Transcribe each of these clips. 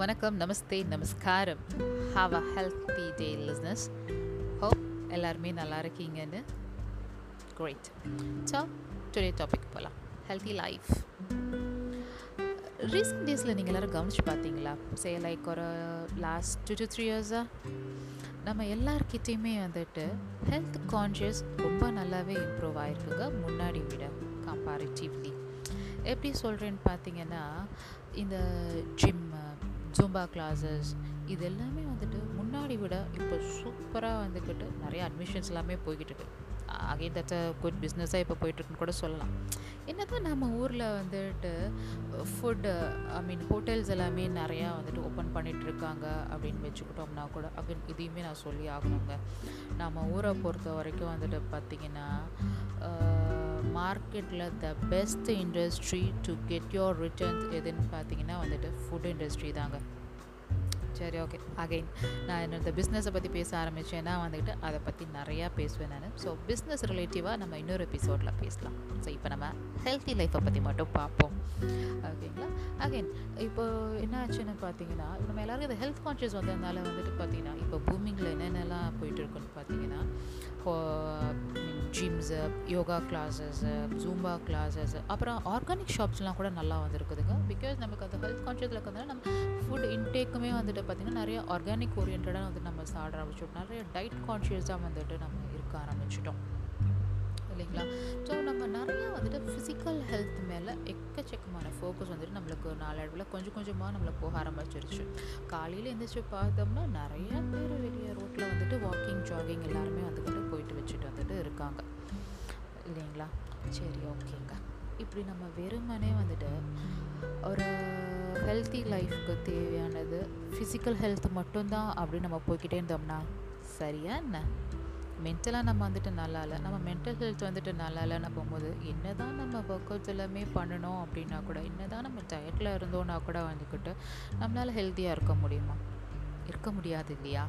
வணக்கம். நமஸ்தே நமஸ்காரம். Have a healthy day listeners hope எல்லாருமே நல்லா இருக்கீங்கன்னு. கிரேட் ஸோ டுடே டாபிக் போகலாம் ஹெல்த்தி லைஃப் ரீசெண்ட் டேஸில் நீங்கள் எல்லோரும் கவனிச்சு பார்த்தீங்களா சே லைக் ஒரு லாஸ்ட் டூ டு த்ரீ இயர்ஸாக நம்ம எல்லார்கிட்டேயுமே வந்துட்டு ஹெல்த் கான்ஷியஸ் ரொம்ப நல்லாவே இம்ப்ரூவ் ஆகிருக்குங்க முன்னாடி விட கம்பேரிட்டிவ்லி எப்படி சொல்கிறேன்னு பார்த்தீங்கன்னா இந்த ஜிம்மு ஜூம்பா கிளாஸஸ் இது எல்லாமே வந்துட்டு முன்னாடி விட இப்போ சூப்பராக வந்துக்கிட்டு நிறைய அட்மிஷன்ஸ் எல்லாமே போய்கிட்டு இருக்கு. அகைன் தட்ஸ் அ குட் பிஸ்னஸாக இப்போ போயிட்டுருக்குன்னு கூட சொல்லலாம். என்ன தான் நம்ம ஊரில் வந்துட்டு ஃபுட்டு ஐ மீன் ஹோட்டல்ஸ் எல்லாமே நிறையா வந்துட்டு ஓப்பன் பண்ணிகிட்ருக்காங்க அப்படின்னு வச்சுக்கிட்டோம்னா கூட அகைன் இதையுமே நான் சொல்லி ஆகணுங்க. நம்ம ஊரை பொறுத்த வரைக்கும் வந்துட்டு பார்த்திங்கன்னா மார்க்கெட்டில் the best industry to get your returns எதுன்னு பார்த்தீங்கன்னா வந்துட்டு ஃபுட் இண்டஸ்ட்ரி தாங்க. சரி ஓகே அகைன் நான் என்னோட பிஸ்னஸை பற்றி பேச ஆரம்பித்தேன்னா வந்துக்கிட்டு அதை பற்றி நிறையா பேசுவேன் நான். ஸோ பிஸ்னஸ் ரிலேட்டிவாக நம்ம இன்னொரு எபிசோடில் பேசலாம். ஸோ இப்போ நம்ம ஹெல்த்தி லைஃப்பை பற்றி மட்டும் பார்ப்போம். ஓகேங்களா அகைன் இப்போ என்ன ஆச்சுன்னு பார்த்தீங்கன்னா நம்ம எல்லாருக்கும் இந்த ஹெல்த் கான்ஷியஸ் வந்ததுனால வந்துட்டு பார்த்தீங்கன்னா இப்போ பூமிங்கில் என்னென்னலாம் போயிட்டு இருக்குன்னு பார்த்தீங்கன்னா gyms yoga classes Zumba classes அப்புறம் ஆர்கானிக் ஷாப்ஸ்லாம் கூட நல்லா வந்துருக்குதுங்க. பிகாஸ் நமக்கு அந்த ஹெல்த் கான்ஷியஸில் இருக்கிறதுனால நம்ம ஃபுட் இன்டேக்குமே வந்துட்டு பார்த்திங்கன்னா நிறைய ஆர்கானிக் ஓரியன்டாக வந்து நம்ம சாப்பிட ஆரம்பிச்சிட்டோம் நிறைய டயட் கான்ஷியஸாக வந்துட்டு நம்ம இருக்க ஆரம்பிச்சிட்டோம். இல்லைங்களா? ஸோ நம்ம நிறையா வந்துட்டு ஃபிசிக்கல் ஹெல்த் மேலே எக்கச்சக்கமான ஃபோக்கஸ் வந்துட்டு நம்மளுக்கு நாளடைவில் கொஞ்சம் கொஞ்சமாக நம்மளை போக ஆரம்பிச்சிருச்சு. காலையில் எழுந்திரிச்சு பார்த்தோம்னா நிறைய பேர் வெளியே ரோட்டில் வந்துட்டு வாக்கிங் ஜாகிங் எல்லாருமே வந்துக்கிட்டு போயிட்டு வச்சுட்டு வந்துட்டு இருக்காங்க. இல்லைங்களா? சரி ஓகேங்க. இப்படி நம்ம வெறுமனே வந்துட்டு ஒரு ஹெல்த்தி லைஃப்க்கு தேவையானது ஃபிசிக்கல் ஹெல்த் மட்டும்தான் அப்படின்னு நம்ம போய்கிட்டே இருந்தோம்னா சரியா என்ன? மென்டலாக நம்ம வந்துட்டு நல்லா இல்லை நம்ம மென்டல் ஹெல்த் வந்துட்டு நல்லா இல்லைன்னு போகும்போது என்ன தான் நம்ம ஒர்க் அவுட்ஸ் எல்லாமே பண்ணணும் அப்படின்னா கூட என்ன தான் நம்ம டயட்டில் இருந்தோன்னா கூட வந்துக்கிட்டு நம்மளால் ஹெல்த்தியாக இருக்க முடியுமா? இருக்க முடியாது இல்லையா?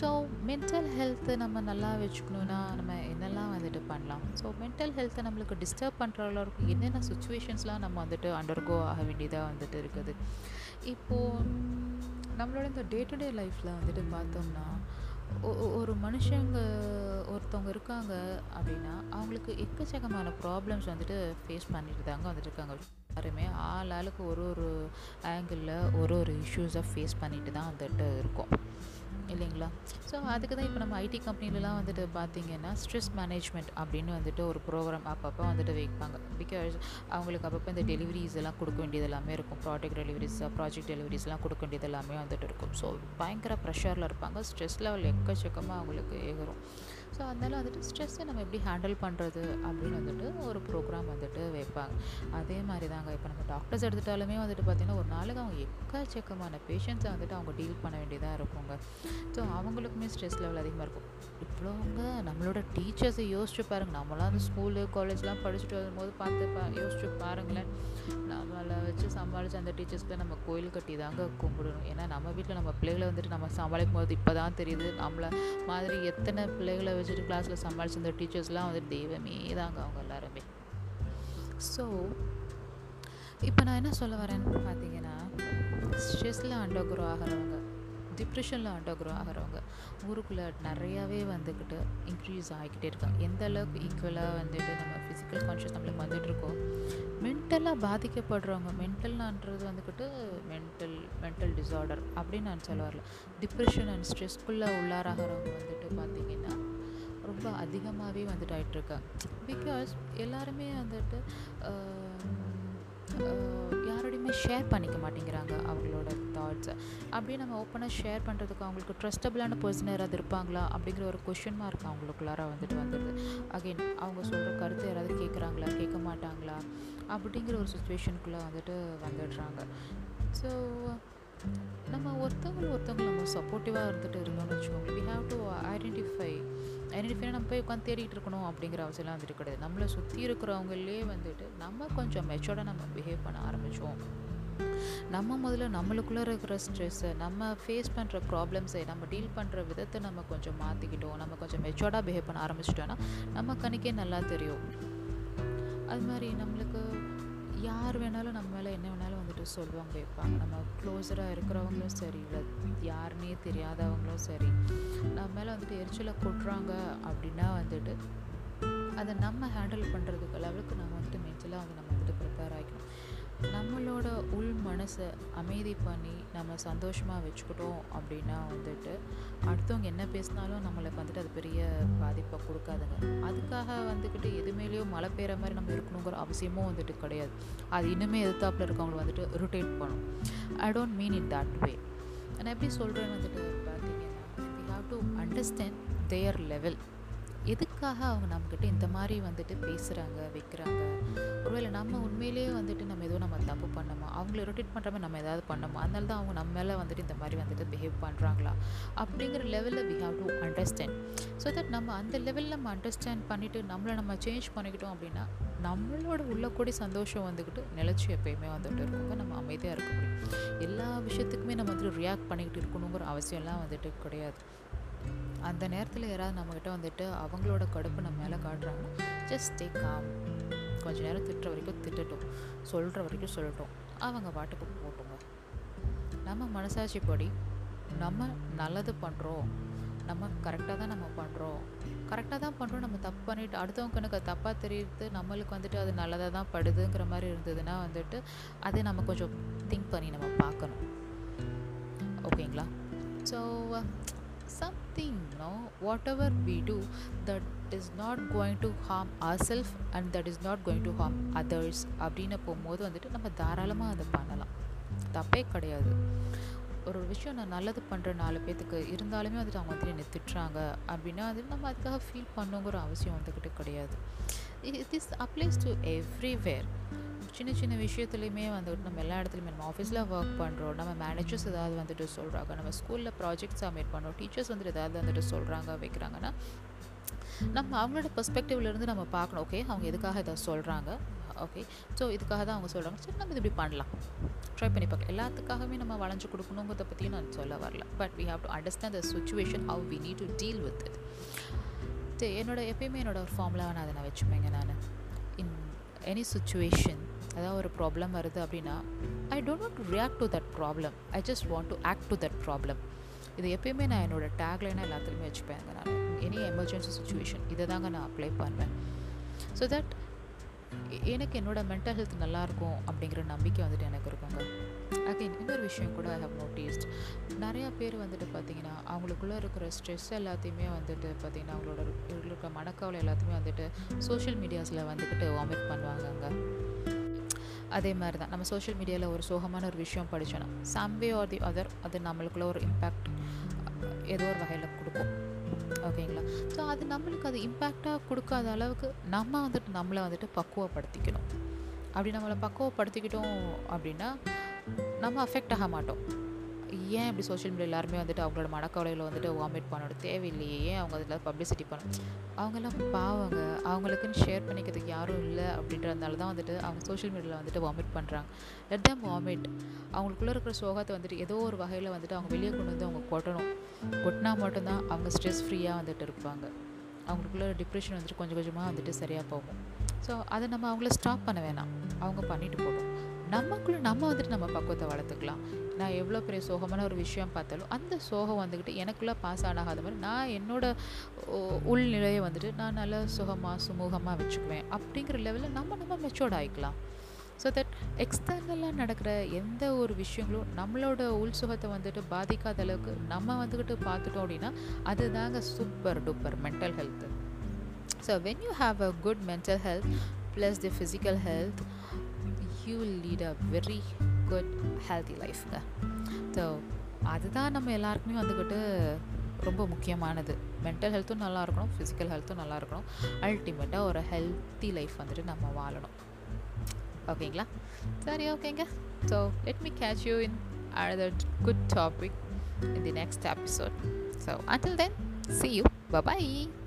ஸோ மென்டல் ஹெல்த்தை நம்ம நல்லா வச்சுக்கணுன்னா நம்ம என்னெல்லாம் வந்துட்டு பண்ணலாம்? ஸோ மென்டல் ஹெல்த்தை நம்மளுக்கு டிஸ்டர்ப் பண்ணுற அளவுக்கு என்னென்ன சுச்சுவேஷன்ஸ்லாம் நம்ம வந்துட்டு அண்டர்கோ ஆக வேண்டியதாக வந்துட்டு இருக்குது? இப்போது நம்மளோட இந்த டே டு டே லைஃப்பில் வந்துட்டு பார்த்தோம்னா ஒரு மனுஷங்க ஒருத்தவங்க இருக்காங்க அப்படின்னா அவங்களுக்கு எக்கச்சக்கமான ப்ராப்ளம்ஸ் வந்துட்டு ஃபேஸ் பண்ணிட்டு தாங்க வந்துட்டு இருக்காங்க எல்லாருமே ஆள் ஆளுக்கு ஒரு ஒரு ஆங்கிளில் ஒரு ஒரு இஷ்யூஸை ஃபேஸ் பண்ணிட்டு தான் வந்துட்டு இருக்கோம். இல்லைங்களா? ஸோ அதுக்கு தான் இப்போ நம்ம ஐடி கம்பெனிலலாம் வந்துட்டு பார்த்திங்கன்னா ஸ்ட்ரெஸ் மேனேஜ்மெண்ட் அப்படின்னு வந்துட்டு ஒரு ப்ரோக்ராம் அப்பப்போ வந்துட்டு வைப்பாங்க. பிகாஸ் அவங்களுக்கு அப்பப்போ இந்த டெலிவரிஸ் எல்லாம் கொடுக்க வேண்டியது எல்லாமே இருக்கும். ப்ராடக்ட் டெலிவரிஸ் ப்ராஜெக்ட் டெலிவரிஸ்லாம் கொடுக்க வேண்டியது எல்லாமே வந்துட்டு இருக்கும். ஸோ பயங்கர ப்ரெஷரில் இருப்பாங்க. ஸ்ட்ரெஸ் லெவல் எக்கச்சக்கமாக அவங்களுக்கு ஏகிறோம் ஸோ அதனால் வந்துட்டு ஸ்ட்ரெஸ்ஸை நம்ம எப்படி ஹேண்டில் பண்ணுறது அப்படின்னு வந்துட்டு ஒரு ப்ரோக்ராம் வந்துட்டு வைப்பாங்க. அதே மாதிரி தாங்க இப்போ நம்ம டாக்டர்ஸ் எடுத்துட்டாலுமே வந்துட்டு பார்த்திங்கன்னா ஒரு நாளுக்கு அவங்க எக்கச்சக்கமான பேஷண்ட்ஸை வந்துட்டு அவங்க டீல் பண்ண வேண்டியதாக இருக்குங்க. ஸோ அவங்களுக்குமே ஸ்ட்ரெஸ் லெவல் அதிகமாக இருக்கும். இவ்வளோங்க நம்மளோட டீச்சர்ஸை யோசிச்சு பாருங்கள் நம்மளாம் அந்த ஸ்கூலு காலேஜ்லாம் படிச்சுட்டு வரும்போது பார்த்து பா யோசிச்சு பாருங்களேன். நம்மளை வச்சு சமாளித்து அந்த டீச்சர்ஸ்க்கு நம்ம கோயில் கட்டி தாங்க கும்பிடணும். ஏன்னா நம்ம வீட்டில் நம்ம பிள்ளைகளை வந்துட்டு நம்ம சமாளிக்கும் போது இப்போ தான் தெரியுது. நம்மளை மாதிரி எத்தனை பிள்ளைகளை வச்சுட்டு கிளாஸில் சமாளிச்சிருந்த டீச்சர்ஸ்லாம் வந்துட்டு தெய்வமே தாங்க அவங்க எல்லாருமே. ஸோ இப்போ நான் என்ன சொல்ல வரேன்னு பார்த்தீங்கன்னா ஸ்ட்ரெஸ்ஸில் அண்டர்க்ரோ ஆகிறவங்க டிப்ரெஷனில் அண்டர்க்ரோ ஆகிறவங்க ஊருக்குள்ளே நிறையாவே வந்துக்கிட்டு இன்க்ரீஸ் ஆகிக்கிட்டே இருக்காங்க. எந்த அளவுக்கு ஈக்குவலாக வந்துட்டு நம்ம ஃபிசிக்கல் கான்ஷியஸ் நம்மளுக்கு வந்துட்டுருக்கோம் மென்டலாக பாதிக்கப்படுறவங்க மென்டல்னான்றது வந்துக்கிட்டு மென்டல் மென்டல் டிஸார்டர் அப்படின்னு நான் சொல்ல வரல. டிப்ரெஷன் அண்ட் ஸ்ட்ரெஸ்ஃபுல்லாக உள்ளாராகிறவங்க வந்துட்டு பார்த்திங்கன்னா ரொம்ப அதிகமாகவே வந்துட்டு ஆகிட்டுருக்காங்க பிகாஸ் எல்லாருமே வந்துட்டு யாரோடையுமே ஷேர் பண்ணிக்க மாட்டேங்கிறாங்க அவங்களோட தாட்ஸை அப்படியே நம்ம ஓப்பனாக ஷேர் பண்ணுறதுக்கு அவங்களுக்கு ட்ரஸ்டபிளான பர்சன் யாராவது இருப்பாங்களா? அப்படிங்கிற ஒரு கொஷின் மார்க் அவங்களுக்குள்ளார வந்துட்டு வந்துடுது அகெயின் அவங்க சொல்கிற கருத்து யாராவது கேட்குறாங்களா கேட்க மாட்டாங்களா? அப்படிங்கிற ஒரு சுச்சுவேஷனுக்குள்ளே வந்துட்டு வந்துடுறாங்க. ஸோ நம்ம ஒருத்தவங்க ஒருத்தவங்க நம்ம சப்போர்ட்டிவாக இருந்துகிட்டு இருந்தோம்னு வச்சுக்கோங்க. We have to identify identify நம்ம போய் உட்காந்து தேடிட்டு இருக்கணும் அப்படிங்கிற அவசியம்லாம் வந்துட்டு கிடையாது. நம்மளை சுற்றி இருக்கிறவங்களே வந்துட்டு நம்ம கொஞ்சம் மெச்சோர்டாக நம்ம பிஹேவ் பண்ண ஆரம்பித்தோம் நம்ம முதல்ல நம்மளுக்குள்ளே இருக்கிற ஸ்ட்ரெஸ்ஸை நம்ம ஃபேஸ் பண்ணுற ப்ராப்ளம்ஸை நம்ம டீல் பண்ணுற விதத்தை நம்ம கொஞ்சம் மாற்றிக்கிட்டோம் நம்ம கொஞ்சம் மெச்சோர்டாக பிஹேவ் பண்ண ஆரம்பிச்சிட்டோன்னா நம்ம கணக்கே நல்லா தெரியும். அது மாதிரி நம்மளுக்கு யார் வேணாலும் நம்ம மேலே என்ன வேணாலும் வந்துட்டு சொல்லுவாங்க வைப்பாங்க நம்ம க்ளோஸராக இருக்கிறவங்களும் சரி இல்லை யாருன்னே தெரியாதவங்களும் சரி நம்ம மேலே வந்துட்டு எரிச்சலை கொட்டுறாங்க அப்படின்னா வந்துட்டு அதை நம்ம ஹேண்டில் பண்ணுறதுக்கு லெவலுக்கு நம்ம வந்துட்டு மென்டலாக வந்து நம்ம வந்துட்டு ப்ரிப்பேர் ஆகிக்கணும். நம்மளோட உள் மனசை அமைதி பண்ணி நம்ம சந்தோஷமாக வச்சுக்கிட்டோம் அப்படின்னா வந்துட்டு அடுத்தவங்க என்ன பேசினாலும் நம்மளுக்கு வந்துட்டு அது பெரிய பாதிப்பை கொடுக்காதுங்க. அதுக்காக வந்துக்கிட்டு எதுமேலேயோ மழை பெய்கிற மாதிரி நம்ம இருக்கணுங்கிற அவசியமும் வந்துட்டு கிடையாது. அது இன்னுமே எதிர்த்தாப்பில் இருக்கவங்களை வந்துட்டு ரொட்டேட் பண்ணும். I don't mean in that way நான் எப்படி சொல்கிறேன்னு வந்துட்டு பார்த்தீங்கன்னா we have to understand their level எதுக்காக அவங்க நம்மக்கிட்ட இந்த மாதிரி வந்துட்டு பேசுகிறாங்க வைக்கிறாங்க? ஒருவேளை நம்ம உண்மையிலேயே வந்துட்டு நம்ம ஏதோ நம்ம தப்பு பண்ணோமா? அவங்கள ரொட்டேட் பண்ணுற மாதிரி நம்ம ஏதாவது பண்ணோமா? அதனால தான் அவங்க நம்ம மேலே வந்துட்டு இந்த மாதிரி வந்துட்டு பிஹேவ் பண்ணுறாங்களா அப்படிங்கிற லெவலில் we have to understand so that நம்ம அந்த லெவலில் நம்ம அண்டர்ஸ்டாண்ட் பண்ணிவிட்டு நம்மளை நம்ம சேஞ்ச் பண்ணிக்கிட்டோம் அப்படின்னா நம்மளோட உள்ள கூடி சந்தோஷம் வந்துக்கிட்டு நிலச்சி எப்பயுமே வந்துட்டு இருக்குங்க. நம்ம அமைதியாக இருக்க முடியும். எல்லா விஷயத்துக்குமே நம்ம வந்துட்டு ரியாக்ட் பண்ணிக்கிட்டு இருக்கணுங்கிற அவசியம்லாம் வந்துட்டு கிடையாது. அந்த நேரத்தில் யாராவது நம்மக்கிட்ட வந்துட்டு அவங்களோட கடுப்பு நம்ம மேலே காட்டுறாங்கன்னா ஜஸ்ட் டே காம் கொஞ்ச நேரம் திட்டுற வரைக்கும் திட்டட்டும். சொல்கிற வரைக்கும் சொல்லட்டும். அவங்க பாட்டுக்கு போட்டுங்க. நம்ம மனசாட்சிப்படி நம்ம நல்லது பண்ணுறோம் நம்ம கரெக்டாக தான் நம்ம பண்ணுறோம் கரெக்டாக தான் பண்ணுறோம் நம்ம தப்பு பண்ணிவிட்டு அடுத்தவங்க கணக்கு தப்பாக தெரியுது நம்மளுக்கு வந்துட்டு அது நல்லதாக தான் படுதுங்கிற மாதிரி இருந்ததுன்னா வந்துட்டு அதை நம்ம கொஞ்சம் திங்க் பண்ணி நம்ம பார்க்கணும். ஓகேங்களா so something no? Whatever we do that is not going to harm ourselves and that is not going to harm others. அப்படின்னு போகும்போது வந்துட்டு நம்ம தாராளமாக அதை பண்ணலாம். தப்பே கிடையாது. ஒரு விஷயம் நான் நல்லது பண்ணுற நாலு பேத்துக்கு இருந்தாலுமே வந்துட்டு அவங்க வந்துட்டு என்னை திட்டுறாங்க அப்படின்னா வந்துட்டு நம்ம அதுக்காக ஃபீல் பண்ணுங்கிற அவசியம் வந்துக்கிட்டு கிடையாது. திஸ் அப்ளைஸ் டு எவ்ரிவேர் சின்ன சின்ன விஷயத்துலையுமே வந்துட்டு நம்ம எல்லா இடத்துலையுமே நம்ம ஆஃபீஸில் ஒர்க் பண்ணுறோம் நம்ம மேனேஜர்ஸ் ஏதாவது வந்துட்டு சொல்கிறாங்க நம்ம ஸ்கூலில் ப்ராஜெக்ட் சப்மிட் பண்ணுறோம் டீச்சர்ஸ் வந்துட்டு ஏதாவது வந்துட்டு சொல்கிறாங்க வைக்கிறாங்கன்னா நம்ம அவங்களோட பெர்ஸ்பெக்டிவ்லேருந்து நம்ம பார்க்கணும். ஓகே அவங்க எதுக்காக இதை சொல்கிறாங்க ஓகே ஸோ இதுக்காக தான் அவங்க சொல்கிறாங்க சரி நம்ம இது இப்படி பண்ணலாம். ட்ரை பண்ணி பார்க்கலாம். எல்லாத்துக்காகவே நம்ம வளைஞ்சு கொடுக்கணுங்கிறத பற்றியும் நான் சொல்ல வரல. But we have to understand the situation how we need to deal with it என்னோட எப்பயுமே என்னோட ஒரு ஃபார்முலாவை நான் அதை நான் வச்சுப்பேங்க நான். இன் எனி சுச்சுவேஷன் அதாவது ஒரு ப்ராப்ளம் வருது அப்படின்னா I don't want to react to that problem I just want to act to that problem இது எப்பயுமே நான் என்னோடய டேக்லைனாக எல்லாத்துலேயுமே வச்சுப்பேங்க நான் எனி எமர்ஜென்சி சுச்சுவேஷன் இதை தாங்க நான் அப்ளை பண்ணுவேன். ஸோ தட் எனக்கு என்னோடய மென்டல் ஹெல்த் நல்லாயிருக்கும் அப்படிங்கிற நம்பிக்கை வந்துட்டு எனக்கு இருக்குங்க. அகைன் இன்னொரு விஷயம் கூட ஐ ஹவ் நோட்டீஸ்ட் நிறையா பேர் வந்துட்டு பார்த்திங்கன்னா அவங்களுக்குள்ளே இருக்கிற ஸ்ட்ரெஸ் எல்லாத்தையுமே வந்துட்டு பார்த்திங்கன்னா அவங்களோட இருக்கிற மனக்கவலை எல்லாத்தையுமே வந்துட்டு சோஷியல் மீடியாஸில் வந்துக்கிட்டு வாமிட் பண்ணுவாங்கங்க. அதே மாதிரி தான். நம்ம சோஷியல் மீடியாவில் ஒரு சோகமான ஒரு விஷயம் படித்தோன்னா some way or the other அது நம்மளுக்குள்ள ஒரு இம்பேக்ட் ஏதோ ஒரு வகையில் கொடுக்கும். ஓகேங்களா ஸோ அது நம்மளுக்கு அது இம்பேக்டாக கொடுக்காத அளவுக்கு நம்ம வந்துட்டு நம்மளை வந்துட்டு பக்குவப்படுத்திக்கணும். அப்படி நம்மளை பக்குவப்படுத்திக்கிட்டோம் அப்படின்னா நம்ம அஃபெக்ட் ஆக மாட்டோம். ஏன் இப்படி சோஷியல் மீடியா எல்லாருமே வந்துட்டு அவங்களோட மனக்கவலைகளை வந்துட்டு வாமிட் பண்ணணும் தேவையில்லையே? ஏன் அவங்க அதில் பப்ளிசிட்டி பண்ணணும் அவங்கெல்லாம் பாவங்க. அவங்களுக்குன்னு ஷேர் பண்ணிக்கிறதுக்கு யாரும் இல்லை அப்படின்றதுனால தான் வந்துட்டு அவங்க சோஷியல் மீடியாவில் வந்துட்டு வாமிட் பண்ணுறாங்க லெட் தம் வாமிட் அவங்களுக்குள்ளே இருக்கிற சோகத்தை வந்துட்டு ஏதோ ஒரு வகையில் வந்துட்டு அவங்க வெளியே கொண்டு வந்து அவங்க கொட்டணும். கொட்டினா மட்டும்தான் அவங்க ஸ்ட்ரெஸ் ஃப்ரீயாக வந்துட்டு இருப்பாங்க. அவங்களுக்குள்ள டிப்ரெஷன் வந்துட்டு கொஞ்சம் கொஞ்சமாக வந்துட்டு சரியாக போகும். ஸோ அதை நம்ம அவங்கள ஸ்டாப் பண்ண வேணாம். அவங்க பண்ணிட்டு போகணும். நமக்குள்ளே நம்ம வந்துட்டு நம்ம பக்குவத்தை வளர்த்துக்கலாம். நான் எவ்வளோ பெரிய சோகமான ஒரு விஷயம் பார்த்தாலும் அந்த சோகம் வந்துக்கிட்டு எனக்குள்ளே பாஸ் ஆனாகாத மாதிரி நான் என்னோட உள்நிலையை வந்துட்டு நான் நல்லா சுகமாக சுமூகமாக வச்சுக்குவேன் அப்படிங்கிற லெவலில் நம்ம நம்ம மெச்சோர்ட் ஆகிக்கலாம் ஸோ தட் எக்ஸ்டர்னலாக நடக்கிற எந்த ஒரு விஷயங்களும் நம்மளோட உள் சுகத்தை வந்துட்டு பாதிக்காத அளவுக்கு நம்ம வந்துக்கிட்டு பார்த்துட்டோம் அப்படின்னா அதுதாங்க super duper mental health so when you have a good mental health plus the physical health you will lead a very good healthy லைஃப்ங்க so அதுதான் நம்ம எல்லாருக்குமே வந்துக்கிட்டு ரொம்ப முக்கியமானது. மென்டல் ஹெல்த்தும் நல்லா இருக்கணும் ஃபிசிக்கல் ஹெல்த்தும் நல்லா இருக்கணும். அல்டிமேட்டாக ஒரு ஹெல்த்தி லைஃப் வந்துட்டு நம்ம வாழணும். ஓகேங்களா? சரி ஓகேங்க. So let me catch you in another good topic in the next episode. So until then see you. Bye bye